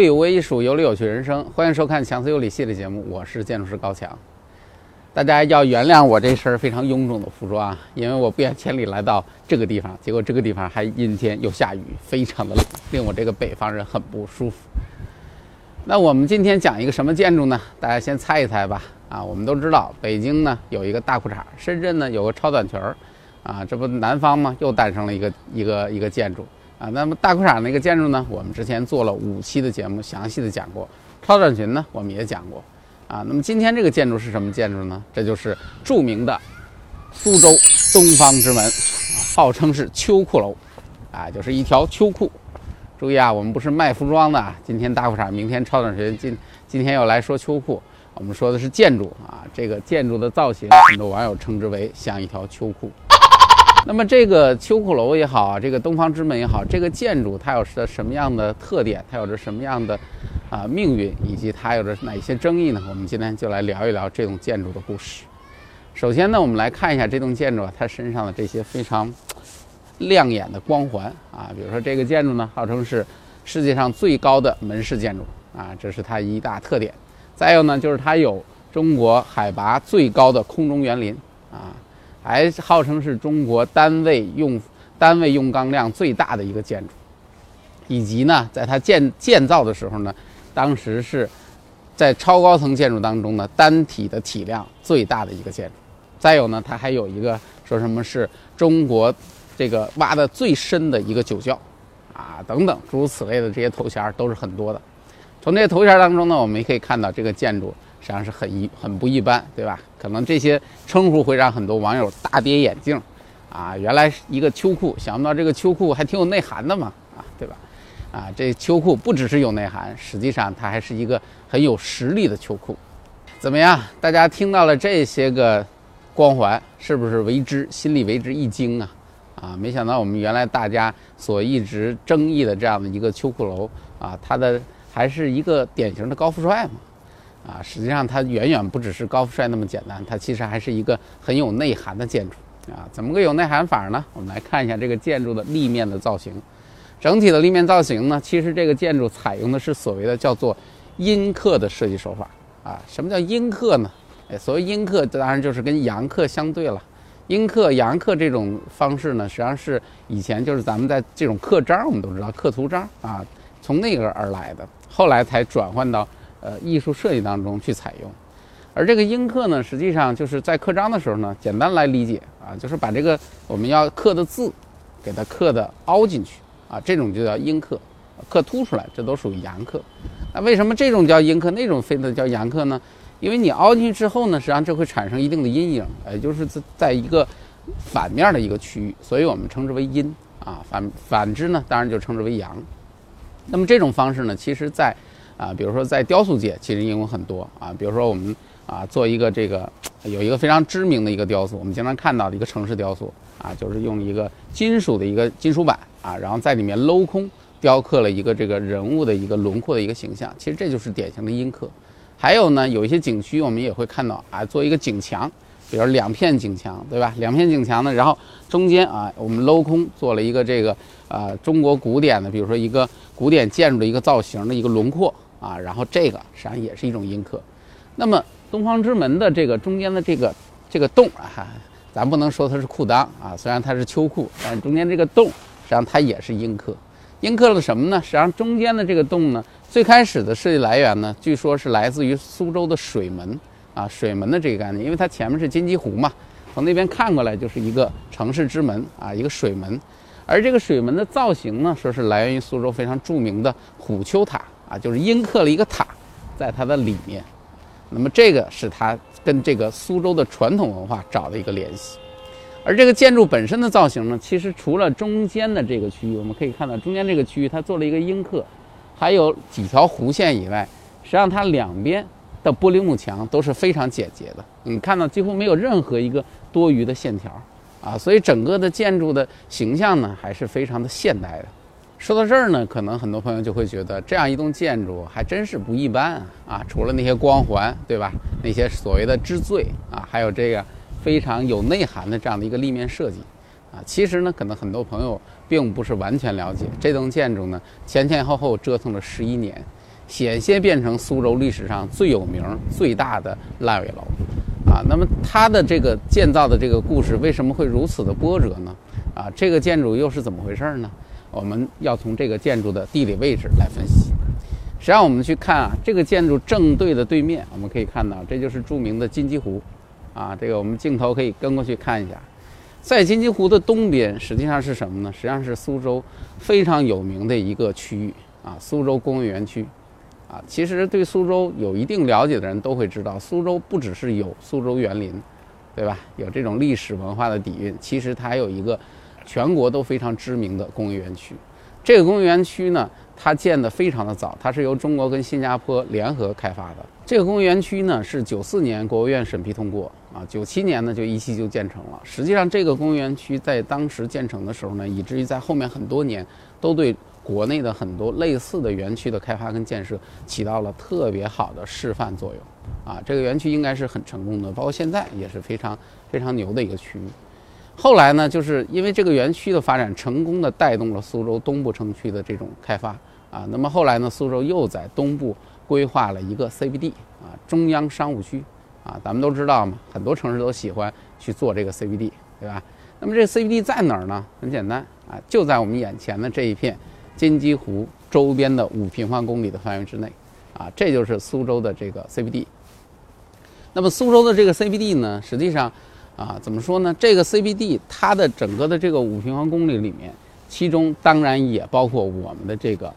理有微艺术，有理有趣人生。欢迎收看《强词有理》系列节目，我是建筑师高强。大家要原谅我这身非常臃肿的服装啊，因为我不远千里来到这个地方，结果这个地方还阴天又下雨，非常的冷，令我这个北方人很不舒服。那我们今天讲一个什么建筑呢？大家先猜一猜吧。啊，我们都知道北京呢有一个大裤衩，深圳呢有个超短裙儿，啊，这不南方吗？又诞生了一个一个一个建筑啊。那么大裤衩那个建筑呢，我们之前做了五期的节目，详细的讲过。超短裙呢，我们也讲过。啊，那么今天这个建筑是什么建筑呢？这就是著名的苏州东方之门，号称是秋裤楼，啊，就是一条秋裤。注意啊，我们不是卖服装的，今天大裤衩，明天超短裙，今今天又来说秋裤。我们说的是建筑啊，这个建筑的造型，很多网友称之为像一条秋裤。那么这个秋裤楼也好，这个东方之门也好，这个建筑它有着什么样的特点？它有着什么样的啊命运？以及它有着哪些争议呢？我们今天就来聊一聊这栋建筑的故事。首先呢，我们来看一下这栋建筑啊，它身上的这些非常亮眼的光环啊，比如说这个建筑呢，号称是世界上最高的门式建筑啊，这是它一大特点。再有呢，就是它有中国海拔最高的空中园林，还号称是中国单位用单位用钢量最大的一个建筑，以及呢，在它建建造的时候呢，当时是在超高层建筑当中呢，单体的体量最大的一个建筑。再有呢，它还有一个说什么是中国这个挖的最深的一个酒窖啊，等等诸如此类的这些头衔都是很多的。从这些头衔当中呢，我们也可以看到这个建筑实际上是很一很不一般，对吧？可能这些称呼会让很多网友大跌眼镜，啊，原来一个秋裤，想不到这个秋裤还挺有内涵的嘛，啊，对吧？啊，这秋裤不只是有内涵，实际上它还是一个很有实力的秋裤。怎么样？大家听到了这些个光环，是不是为之心里为之一惊啊？啊，没想到我们原来大家所一直争议的这样的一个秋裤楼啊，它的。还是一个典型的高富帅嘛，啊，实际上它远远不只是高富帅那么简单，它其实还是一个很有内涵的建筑啊。怎么个有内涵法呢？我们来看一下这个建筑的立面的造型。整体的立面造型呢，其实这个建筑采用的是所谓的叫做阴刻的设计手法啊。什么叫阴刻呢？哎，所谓阴刻，当然就是跟阳刻相对了。阴刻、阳刻这种方式呢，实际上是以前就是咱们在这种刻章，我们都知道刻图章啊，从那个而来的。后来才转换到呃艺术设计当中去采用，而这个阴刻呢，实际上就是在刻章的时候呢，简单来理解啊，就是把这个我们要刻的字，给它刻的凹进去啊，这种就叫阴刻，刻凸出来，这都属于阳刻。那为什么这种叫阴刻，那种非得叫阳刻呢？因为你凹进去之后呢，实际上这会产生一定的阴影，也就是在在一个反面的一个区域，所以我们称之为阴啊。反反之呢，当然就称之为阳。那么这种方式呢，其实，在啊，比如说在雕塑界，其实应用很多啊。比如说我们啊，做一个这个有一个非常知名的一个雕塑，我们经常看到的一个城市雕塑啊，就是用一个金属的一个金属板啊，然后在里面镂空雕刻了一个这个人物的一个轮廓的一个形象。其实这就是典型的阴刻。还有呢，有一些景区我们也会看到啊，做一个景墙，比如两片景墙，对吧？两片景墙呢，然后中间啊，我们镂空做了一个这个啊，中国古典的，比如说一个。古典建筑的一个造型的一个轮廓啊，然后这个实际上也是一种阴刻。那么东方之门的这个中间的这个这个洞啊，咱不能说它是裤裆啊，虽然它是秋裤，但是中间这个洞实际上它也是阴刻。阴刻了什么呢？实际上中间的这个洞呢，最开始的设计来源呢，据说是来自于苏州的水门啊，水门的这个概念，因为它前面是金鸡湖嘛，从那边看过来就是一个城市之门啊，一个水门。而这个水门的造型呢，说是来源于苏州非常著名的虎丘塔啊，就是阴刻了一个塔，在它的里面。那么这个是它跟这个苏州的传统文化找的一个联系。而这个建筑本身的造型呢，其实除了中间的这个区域，我们可以看到中间这个区域它做了一个阴刻，还有几条弧线以外，实际上它两边的玻璃幕墙都是非常简洁的。你看到几乎没有任何一个多余的线条。啊，所以整个的建筑的形象呢，还是非常的现代的。说到这儿呢，可能很多朋友就会觉得，这样一栋建筑还真是不一般啊！除了那些光环，对吧？那些所谓的之最啊，还有这个非常有内涵的这样的一个立面设计啊。其实呢，可能很多朋友并不是完全了解这栋建筑呢，前前后后折腾了十一年。险些变成苏州历史上最有名、最大的烂尾楼。啊，那么它的这个建造的这个故事为什么会如此的波折呢？啊，这个建筑又是怎么回事呢？我们要从这个建筑的地理位置来分析。实际上，我们去看啊，这个建筑正对的对面，我们可以看到，这就是著名的金鸡湖。啊，这个我们镜头可以跟过去看一下，在金鸡湖的东边，实际上是什么呢？实际上是苏州非常有名的一个区域啊，苏州工业园区。啊，其实对苏州有一定了解的人都会知道，苏州不只是有苏州园林，对吧？有这种历史文化的底蕴，其实它还有一个全国都非常知名的工业园区。这个工业园区呢，它建的非常的早，它是由中国跟新加坡联合开发的。这个工业园区呢，是九四年国务院审批通过，啊，九七年呢就一期就建成了。实际上，这个工业园区在当时建成的时候呢，以至于在后面很多年都对。国内的很多类似的园区的开发跟建设起到了特别好的示范作用，啊，这个园区应该是很成功的，包括现在也是非常非常牛的一个区域。后来呢，就是因为这个园区的发展，成功的带动了苏州东部城区的这种开发，啊，那么后来呢，苏州又在东部规划了一个 CBD，啊，中央商务区，啊，咱们都知道嘛，很多城市都喜欢去做这个 CBD，对吧？那么这 CBD 在哪儿呢？很简单，啊，就在我们眼前的这一片。金鸡湖周边的五平方公里的范围之内，啊，这就是苏州的这个 CBD。那么苏州的这个 CBD 呢，实际上，啊，怎么说呢？这个 CBD 它的整个的这个五平方公里里面，其中当然也包括我们的这个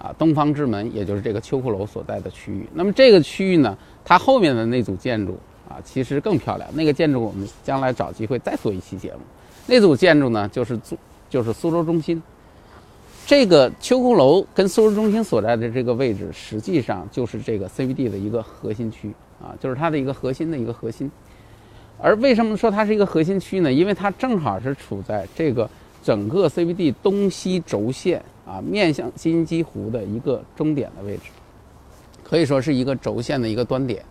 啊东方之门，也就是这个秋裤楼所在的区域。那么这个区域呢，它后面的那组建筑啊，其实更漂亮。那个建筑我们将来找机会再做一期节目。那组建筑呢，就是苏就是苏州中心。这个秋裤楼跟苏州中心所在的这个位置，实际上就是这个 CBD 的一个核心区啊，就是它的一个核心的一个核心。而为什么说它是一个核心区呢？因为它正好是处在这个整个 CBD 东西轴线啊，面向金鸡湖的一个终点的位置，可以说是一个轴线的一个端点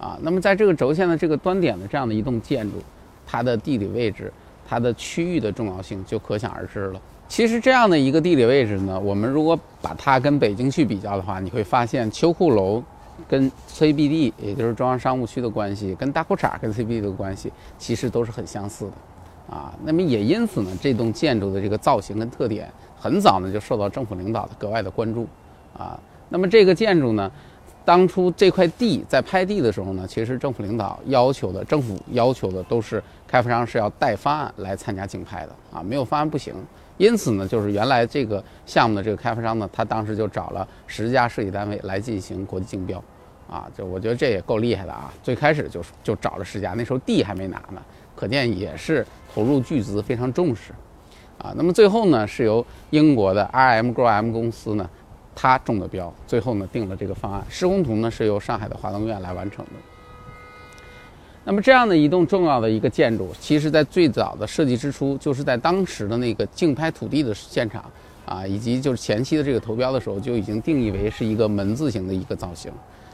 啊。那么在这个轴线的这个端点的这样的一栋建筑，它的地理位置、它的区域的重要性就可想而知了。其实这样的一个地理位置呢，我们如果把它跟北京去比较的话，你会发现秋裤楼跟 CBD，也就是中央商务区的关系，跟大裤衩跟 CBD 的关系，其实都是很相似的，啊，那么也因此呢，这栋建筑的这个造型跟特点，很早呢就受到政府领导的格外的关注，啊，那么这个建筑呢，当初这块地在拍地的时候呢，其实政府领导要求的，政府要求的都是开发商是要带方案来参加竞拍的，啊，没有方案不行。因此呢，就是原来这个项目的这个开发商呢，他当时就找了十家设计单位来进行国际竞标，啊，就我觉得这也够厉害的啊！最开始就就找了十家，那时候地还没拿呢，可见也是投入巨资，非常重视，啊，那么最后呢，是由英国的 RM GroM 公司呢，他中的标，最后呢定了这个方案，施工图呢是由上海的华东院来完成的。那么这样的一栋重要的一个建筑，其实在最早的设计之初，就是在当时的那个竞拍土地的现场啊，以及就是前期的这个投标的时候，就已经定义为是一个门字形的一个造型。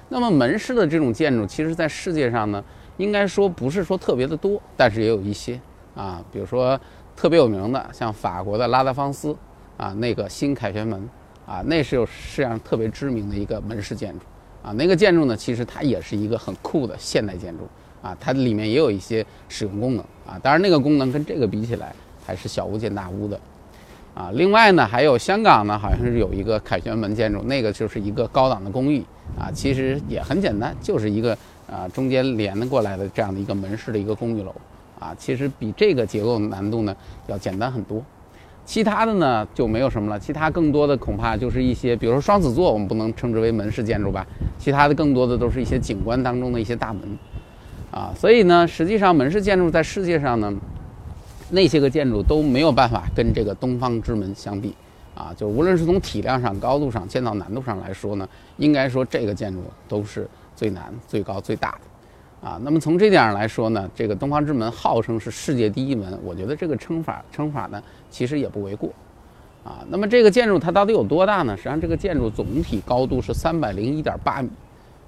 那么门式的这种建筑，其实在世界上呢，应该说不是说特别的多，但是也有一些啊，比如说特别有名的，像法国的拉德芳斯啊，那个新凯旋门啊，那是有世界上特别知名的一个门式建筑啊，那个建筑呢，其实它也是一个很酷的现代建筑。啊，它里面也有一些使用功能啊，当然那个功能跟这个比起来还是小巫见大巫的，啊，另外呢，还有香港呢，好像是有一个凯旋门建筑，那个就是一个高档的公寓啊，其实也很简单，就是一个啊中间连过来的这样的一个门式的一个公寓楼啊，其实比这个结构难度呢要简单很多，其他的呢就没有什么了，其他更多的恐怕就是一些，比如说双子座，我们不能称之为门式建筑吧，其他的更多的都是一些景观当中的一些大门。啊，所以呢，实际上门式建筑在世界上呢，那些个建筑都没有办法跟这个东方之门相比，啊，就无论是从体量上、高度上、建造难度上来说呢，应该说这个建筑都是最难、最高、最大的，啊，那么从这点上来说呢，这个东方之门号称是世界第一门，我觉得这个称法称法呢，其实也不为过，啊，那么这个建筑它到底有多大呢？实际上这个建筑总体高度是三百零一点八米。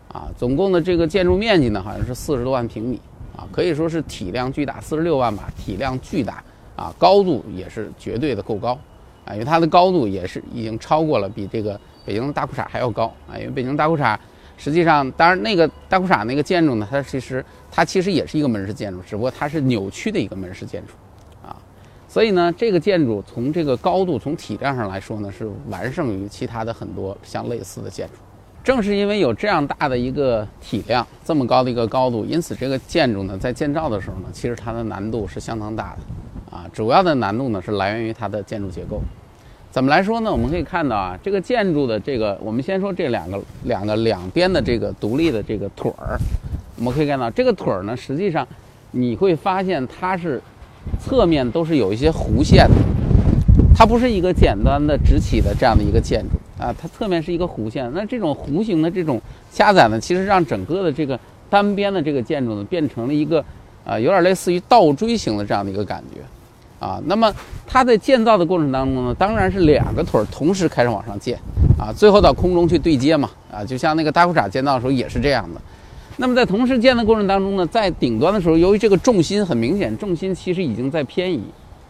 啊，总共的这个建筑面积呢，好像是四十多万平米，啊，可以说是体量巨大，四十六万吧，体量巨大，啊，高度也是绝对的够高，啊，因为它的高度也是已经超过了比这个北京的大裤衩还要高啊，因为北京大裤衩实际上，当然那个大裤衩那个建筑呢，它其实它其实也是一个门式建筑，只不过它是扭曲的一个门式建筑。啊所以呢，这个建筑从这个高度、从体量上来说呢，是完胜于其他的很多相类似的建筑。正是因为有这样大的一个体量、这么高的一个高度，因此这个建筑呢，在建造的时候呢，其实它的难度是相当大的。啊，主要的难度呢是来源于它的建筑结构。怎么来说呢？我们可以看到啊，这个建筑的这个，我们先说这两个两个两边的这个独立的这个腿儿，我们可以看到这个腿儿呢，实际上你会发现它是。侧面都是有一些弧线的，它不是一个简单的直起的这样的一个建筑啊，它侧面是一个弧线。那这种弧形的这种加载呢，其实让整个的这个单边的这个建筑呢，变成了一个啊，有点类似于倒锥形的这样的一个感觉啊。那么它在建造的过程当中呢，当然是两个腿儿同时开始往上建啊，最后到空中去对接嘛啊，就像那个大裤衩建造的时候也是这样的。那么在同时建的过程当中呢，在顶端的时候，由于这个重心很明显，重心其实已经在偏移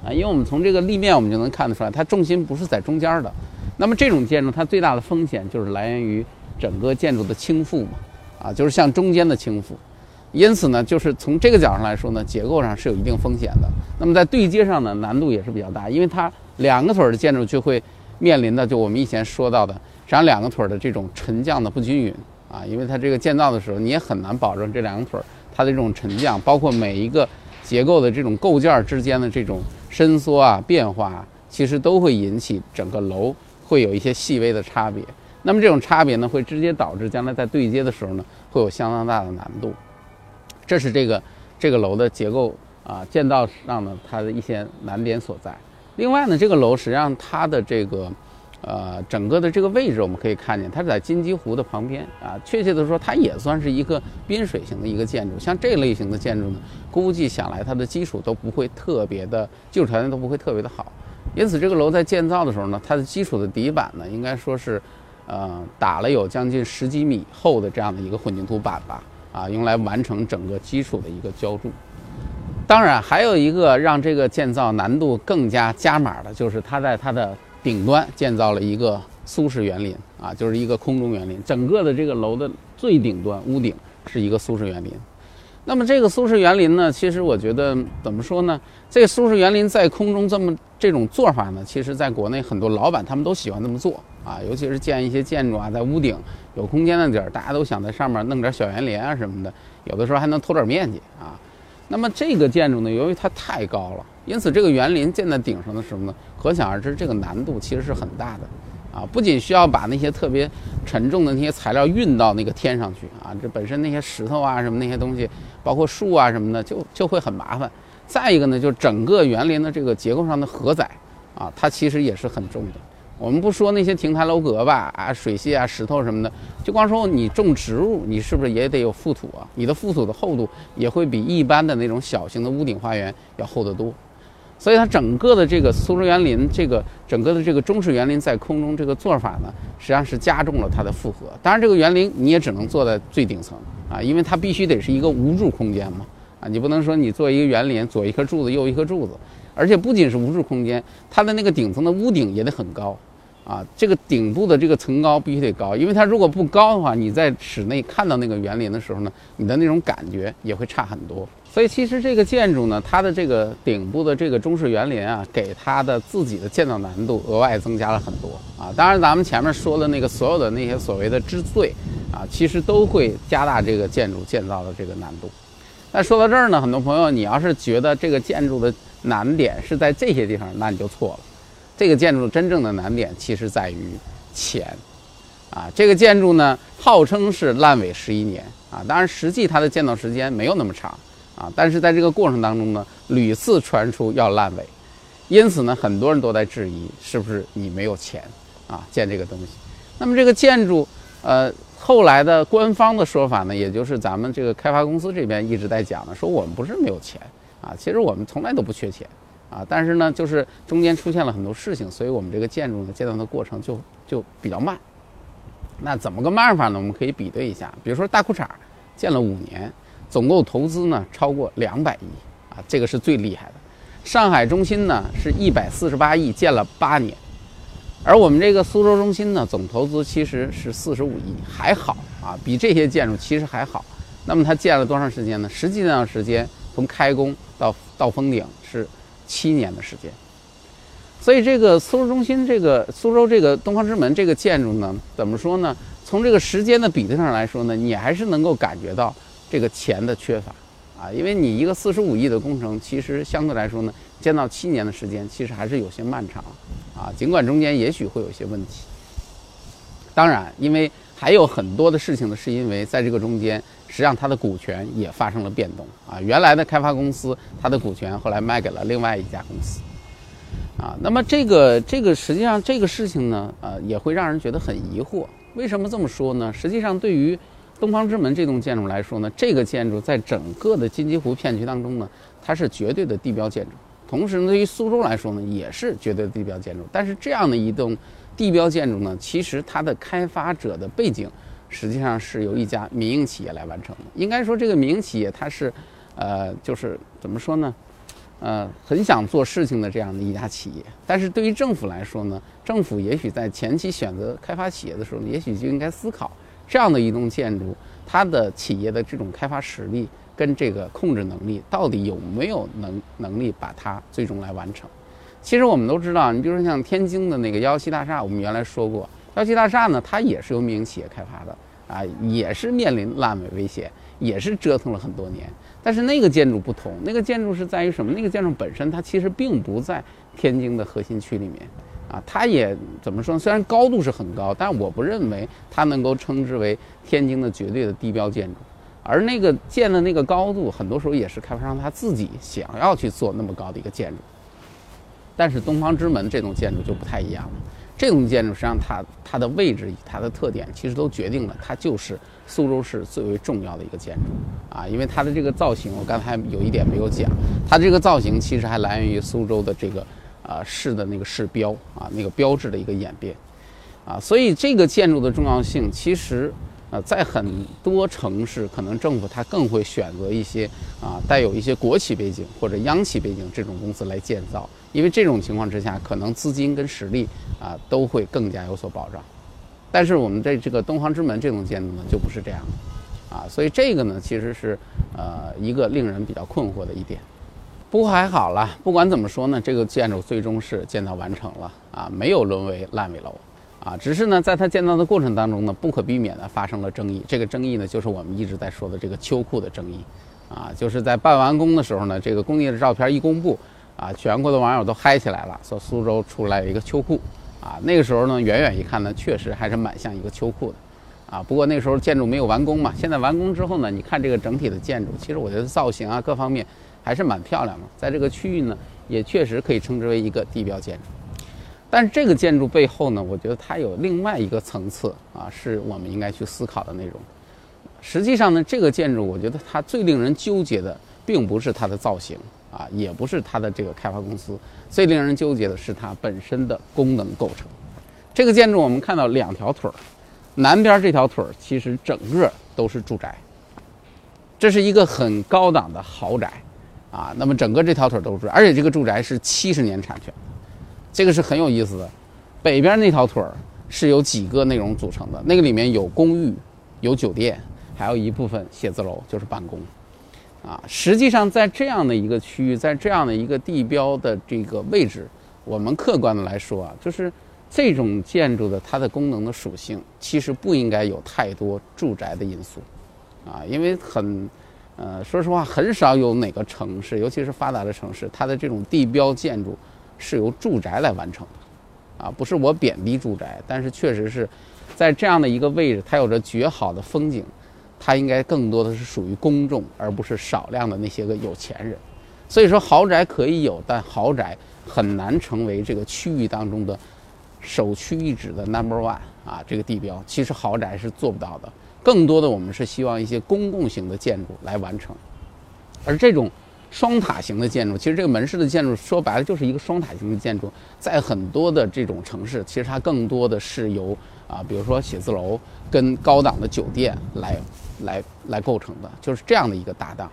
啊，因为我们从这个立面我们就能看得出来，它重心不是在中间的。那么这种建筑它最大的风险就是来源于整个建筑的倾覆嘛，啊，就是向中间的倾覆。因此呢，就是从这个角上来说呢，结构上是有一定风险的。那么在对接上呢，难度也是比较大，因为它两个腿的建筑就会面临的就我们以前说到的，实际上两个腿的这种沉降的不均匀。啊，因为它这个建造的时候，你也很难保证这两个腿儿它的这种沉降，包括每一个结构的这种构件之间的这种伸缩啊、变化，其实都会引起整个楼会有一些细微的差别。那么这种差别呢，会直接导致将来在对接的时候呢，会有相当大的难度。这是这个这个楼的结构啊，建造上呢它的一些难点所在。另外呢，这个楼实际上它的这个。呃，整个的这个位置我们可以看见，它是在金鸡湖的旁边啊。确切的说，它也算是一个滨水型的一个建筑。像这类型的建筑呢，估计想来它的基础都不会特别的，基础条件都不会特别的好。因此，这个楼在建造的时候呢，它的基础的底板呢，应该说是，呃，打了有将近十几米厚的这样的一个混凝土板吧，啊，用来完成整个基础的一个浇筑。当然，还有一个让这个建造难度更加加码的，就是它在它的。顶端建造了一个苏式园林啊，就是一个空中园林。整个的这个楼的最顶端屋顶是一个苏式园林。那么这个苏式园林呢，其实我觉得怎么说呢？这苏式园林在空中这么这种做法呢，其实在国内很多老板他们都喜欢这么做啊，尤其是建一些建筑啊，在屋顶有空间的地儿，大家都想在上面弄点小园林啊什么的，有的时候还能偷点面积啊。那么这个建筑呢，由于它太高了。因此，这个园林建在顶上的时候呢，可想而知，这个难度其实是很大的，啊，不仅需要把那些特别沉重的那些材料运到那个天上去啊，这本身那些石头啊什么那些东西，包括树啊什么的，就就会很麻烦。再一个呢，就整个园林的这个结构上的荷载，啊，它其实也是很重的。我们不说那些亭台楼阁吧，啊，水榭啊、石头什么的，就光说你种植物，你是不是也得有覆土啊？你的覆土的厚度也会比一般的那种小型的屋顶花园要厚得多。所以它整个的这个苏州园林，这个整个的这个中式园林在空中这个做法呢，实际上是加重了它的负荷。当然，这个园林你也只能做在最顶层啊，因为它必须得是一个无柱空间嘛啊，你不能说你做一个园林，左一颗柱子，右一颗柱子，而且不仅是无柱空间，它的那个顶层的屋顶也得很高啊，这个顶部的这个层高必须得高，因为它如果不高的话，你在室内看到那个园林的时候呢，你的那种感觉也会差很多。所以其实这个建筑呢，它的这个顶部的这个中式园林啊，给它的自己的建造难度额外增加了很多啊。当然，咱们前面说的那个所有的那些所谓的之最啊，其实都会加大这个建筑建造的这个难度。那说到这儿呢，很多朋友，你要是觉得这个建筑的难点是在这些地方，那你就错了。这个建筑真正的难点其实在于钱啊。这个建筑呢，号称是烂尾十一年啊，当然实际它的建造时间没有那么长。啊，但是在这个过程当中呢，屡次传出要烂尾，因此呢，很多人都在质疑是不是你没有钱啊建这个东西。那么这个建筑，呃，后来的官方的说法呢，也就是咱们这个开发公司这边一直在讲的，说我们不是没有钱啊，其实我们从来都不缺钱啊，但是呢，就是中间出现了很多事情，所以我们这个建筑呢建造的过程就就比较慢。那怎么个慢法呢？我们可以比对一下，比如说大裤衩建了五年。总共投资呢超过两百亿啊，这个是最厉害的。上海中心呢是一百四十八亿建了八年而我们这个苏州中心呢，总投资其实是四十五亿，还好啊，比这些建筑其实还好。那么它建了多长时间呢？实际上时间从开工到到封顶是七年的时间。所以这个苏州中心，这个苏州这个东方之门这个建筑呢，怎么说呢？从这个时间的比例上来说呢，你还是能够感觉到这个钱的缺乏啊，因为你一个四十五亿的工程，其实相对来说呢，建造七年的时间，其实还是有些漫长啊。尽管中间也许会有些问题，当然，因为还有很多的事情呢，是因为在这个中间，实际上它的股权也发生了变动啊。原来的开发公司，它的股权后来卖给了另外一家公司。啊，那么这个这个实际上这个事情呢，呃，也会让人觉得很疑惑。为什么这么说呢？实际上，对于东方之门这栋建筑来说呢，这个建筑在整个的金鸡湖片区当中呢，它是绝对的地标建筑。同时呢，对于苏州来说呢，也是绝对的地标建筑。但是这样的一栋地标建筑呢，其实它的开发者的背景实际上是由一家民营企业来完成的。应该说，这个民营企业它是，呃，就是怎么说呢？呃，很想做事情的这样的一家企业，但是对于政府来说呢，政府也许在前期选择开发企业的时候，也许就应该思考这样的一栋建筑，它的企业的这种开发实力跟这个控制能力，到底有没有能能力把它最终来完成。其实我们都知道，你比如说像天津的那个幺七大厦，我们原来说过，幺七大厦呢，它也是由民营企业开发的啊，也是面临烂尾危险，也是折腾了很多年。但是那个建筑不同，那个建筑是在于什么？那个建筑本身它其实并不在天津的核心区里面，啊，它也怎么说？虽然高度是很高，但我不认为它能够称之为天津的绝对的地标建筑。而那个建的那个高度，很多时候也是开发商他自己想要去做那么高的一个建筑。但是东方之门这种建筑就不太一样了。这种建筑实际上它它的位置以它的特点，其实都决定了它就是苏州市最为重要的一个建筑啊。因为它的这个造型，我刚才有一点没有讲，它这个造型其实还来源于苏州的这个啊市的那个市标啊那个标志的一个演变啊。所以这个建筑的重要性，其实呃在很多城市，可能政府它更会选择一些啊带有一些国企背景或者央企背景这种公司来建造。因为这种情况之下，可能资金跟实力啊都会更加有所保障，但是我们在这个东方之门这种建筑呢就不是这样，啊，所以这个呢其实是呃一个令人比较困惑的一点。不过还好了，不管怎么说呢，这个建筑最终是建造完成了啊，没有沦为烂尾楼啊，只是呢在它建造的过程当中呢，不可避免的发生了争议。这个争议呢就是我们一直在说的这个秋裤的争议啊，就是在办完工的时候呢，这个工地的照片一公布。啊，全国的网友都嗨起来了，说苏州出来一个秋裤，啊，那个时候呢，远远一看呢，确实还是蛮像一个秋裤的，啊，不过那时候建筑没有完工嘛，现在完工之后呢，你看这个整体的建筑，其实我觉得造型啊各方面还是蛮漂亮的，在这个区域呢，也确实可以称之为一个地标建筑。但是这个建筑背后呢，我觉得它有另外一个层次啊，是我们应该去思考的内容。实际上呢，这个建筑我觉得它最令人纠结的，并不是它的造型。啊，也不是它的这个开发公司，最令人纠结的是它本身的功能构成。这个建筑我们看到两条腿儿，南边这条腿儿其实整个都是住宅，这是一个很高档的豪宅啊。那么整个这条腿都是，而且这个住宅是七十年产权，这个是很有意思的。北边那条腿儿是由几个内容组成的，那个里面有公寓、有酒店，还有一部分写字楼，就是办公。啊，实际上在这样的一个区域，在这样的一个地标的这个位置，我们客观的来说啊，就是这种建筑的它的功能的属性，其实不应该有太多住宅的因素，啊，因为很，呃，说实话，很少有哪个城市，尤其是发达的城市，它的这种地标建筑是由住宅来完成的，啊，不是我贬低住宅，但是确实是在这样的一个位置，它有着绝好的风景。它应该更多的是属于公众，而不是少量的那些个有钱人。所以说，豪宅可以有，但豪宅很难成为这个区域当中的首屈一指的 number one 啊，这个地标。其实豪宅是做不到的，更多的我们是希望一些公共型的建筑来完成。而这种双塔型的建筑，其实这个门市的建筑说白了就是一个双塔型的建筑，在很多的这种城市，其实它更多的是由啊，比如说写字楼跟高档的酒店来。来来构成的，就是这样的一个搭档，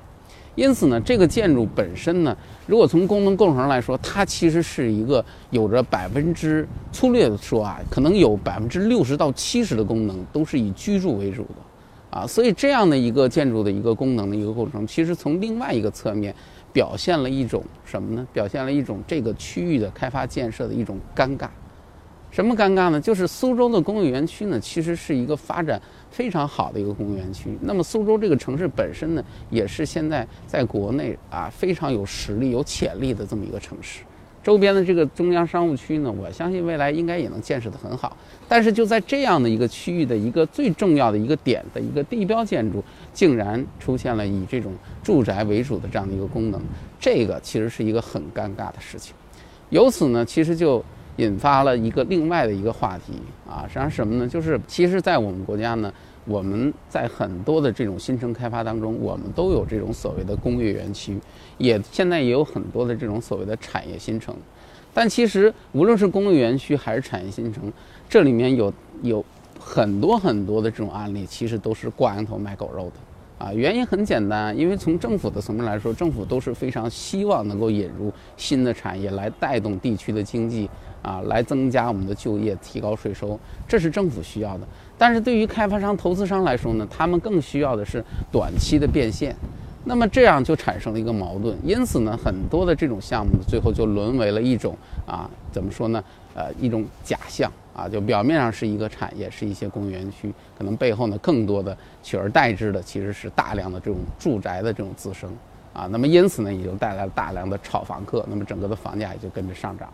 因此呢，这个建筑本身呢，如果从功能构成来说，它其实是一个有着百分之粗略的说啊，可能有百分之六十到七十的功能都是以居住为主的，啊，所以这样的一个建筑的一个功能的一个构成，其实从另外一个侧面表现了一种什么呢？表现了一种这个区域的开发建设的一种尴尬。什么尴尬呢？就是苏州的工业园区呢，其实是一个发展非常好的一个工业园区。那么苏州这个城市本身呢，也是现在在国内啊非常有实力、有潜力的这么一个城市。周边的这个中央商务区呢，我相信未来应该也能建设得很好。但是就在这样的一个区域的一个最重要的一个点的一个地标建筑，竟然出现了以这种住宅为主的这样的一个功能，这个其实是一个很尴尬的事情。由此呢，其实就。引发了一个另外的一个话题啊，实际上什么呢？就是其实，在我们国家呢，我们在很多的这种新城开发当中，我们都有这种所谓的工业园区，也现在也有很多的这种所谓的产业新城。但其实，无论是工业园区还是产业新城，这里面有有很多很多的这种案例，其实都是挂羊头卖狗肉的。啊，原因很简单，因为从政府的层面来说，政府都是非常希望能够引入新的产业来带动地区的经济，啊，来增加我们的就业，提高税收，这是政府需要的。但是对于开发商、投资商来说呢，他们更需要的是短期的变现。那么这样就产生了一个矛盾，因此呢，很多的这种项目最后就沦为了一种啊，怎么说呢？呃，一种假象。啊，就表面上是一个产业，是一些工业园区，可能背后呢，更多的取而代之的其实是大量的这种住宅的这种滋生，啊，那么因此呢，也就带来了大量的炒房客，那么整个的房价也就跟着上涨。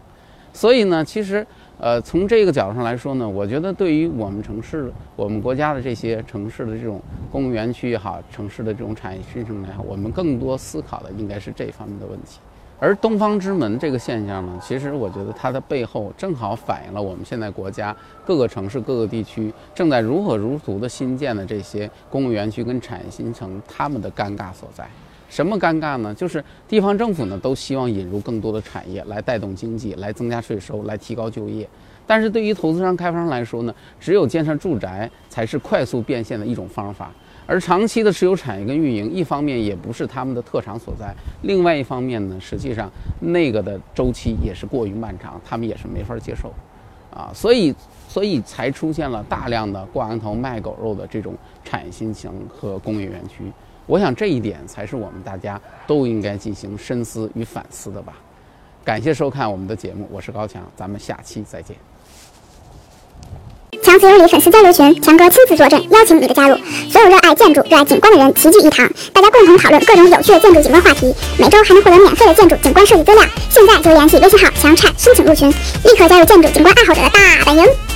所以呢，其实呃，从这个角度上来说呢，我觉得对于我们城市、我们国家的这些城市的这种工业园区也好，城市的这种产业新生也好，我们更多思考的应该是这方面的问题。而东方之门这个现象呢，其实我觉得它的背后正好反映了我们现在国家各个城市、各个地区正在如火如荼的新建的这些公务园区跟产业新城，他们的尴尬所在。什么尴尬呢？就是地方政府呢都希望引入更多的产业来带动经济，来增加税收，来提高就业。但是对于投资商、开发商来说呢，只有建设住宅才是快速变现的一种方法。而长期的持有产业跟运营，一方面也不是他们的特长所在，另外一方面呢，实际上那个的周期也是过于漫长，他们也是没法接受，啊，所以所以才出现了大量的挂羊头卖狗肉的这种产业新型和工业园区。我想这一点才是我们大家都应该进行深思与反思的吧。感谢收看我们的节目，我是高强，咱们下期再见。强词有理粉丝交流群，强哥亲自坐镇，邀请你的加入。所有热爱建筑、热爱景观的人齐聚一堂，大家共同讨论各种有趣的建筑景观话题。每周还能获得免费的建筑景观设计资料。现在就联系微信号“强产”申请入群，立刻加入建筑景观爱好者的大本营。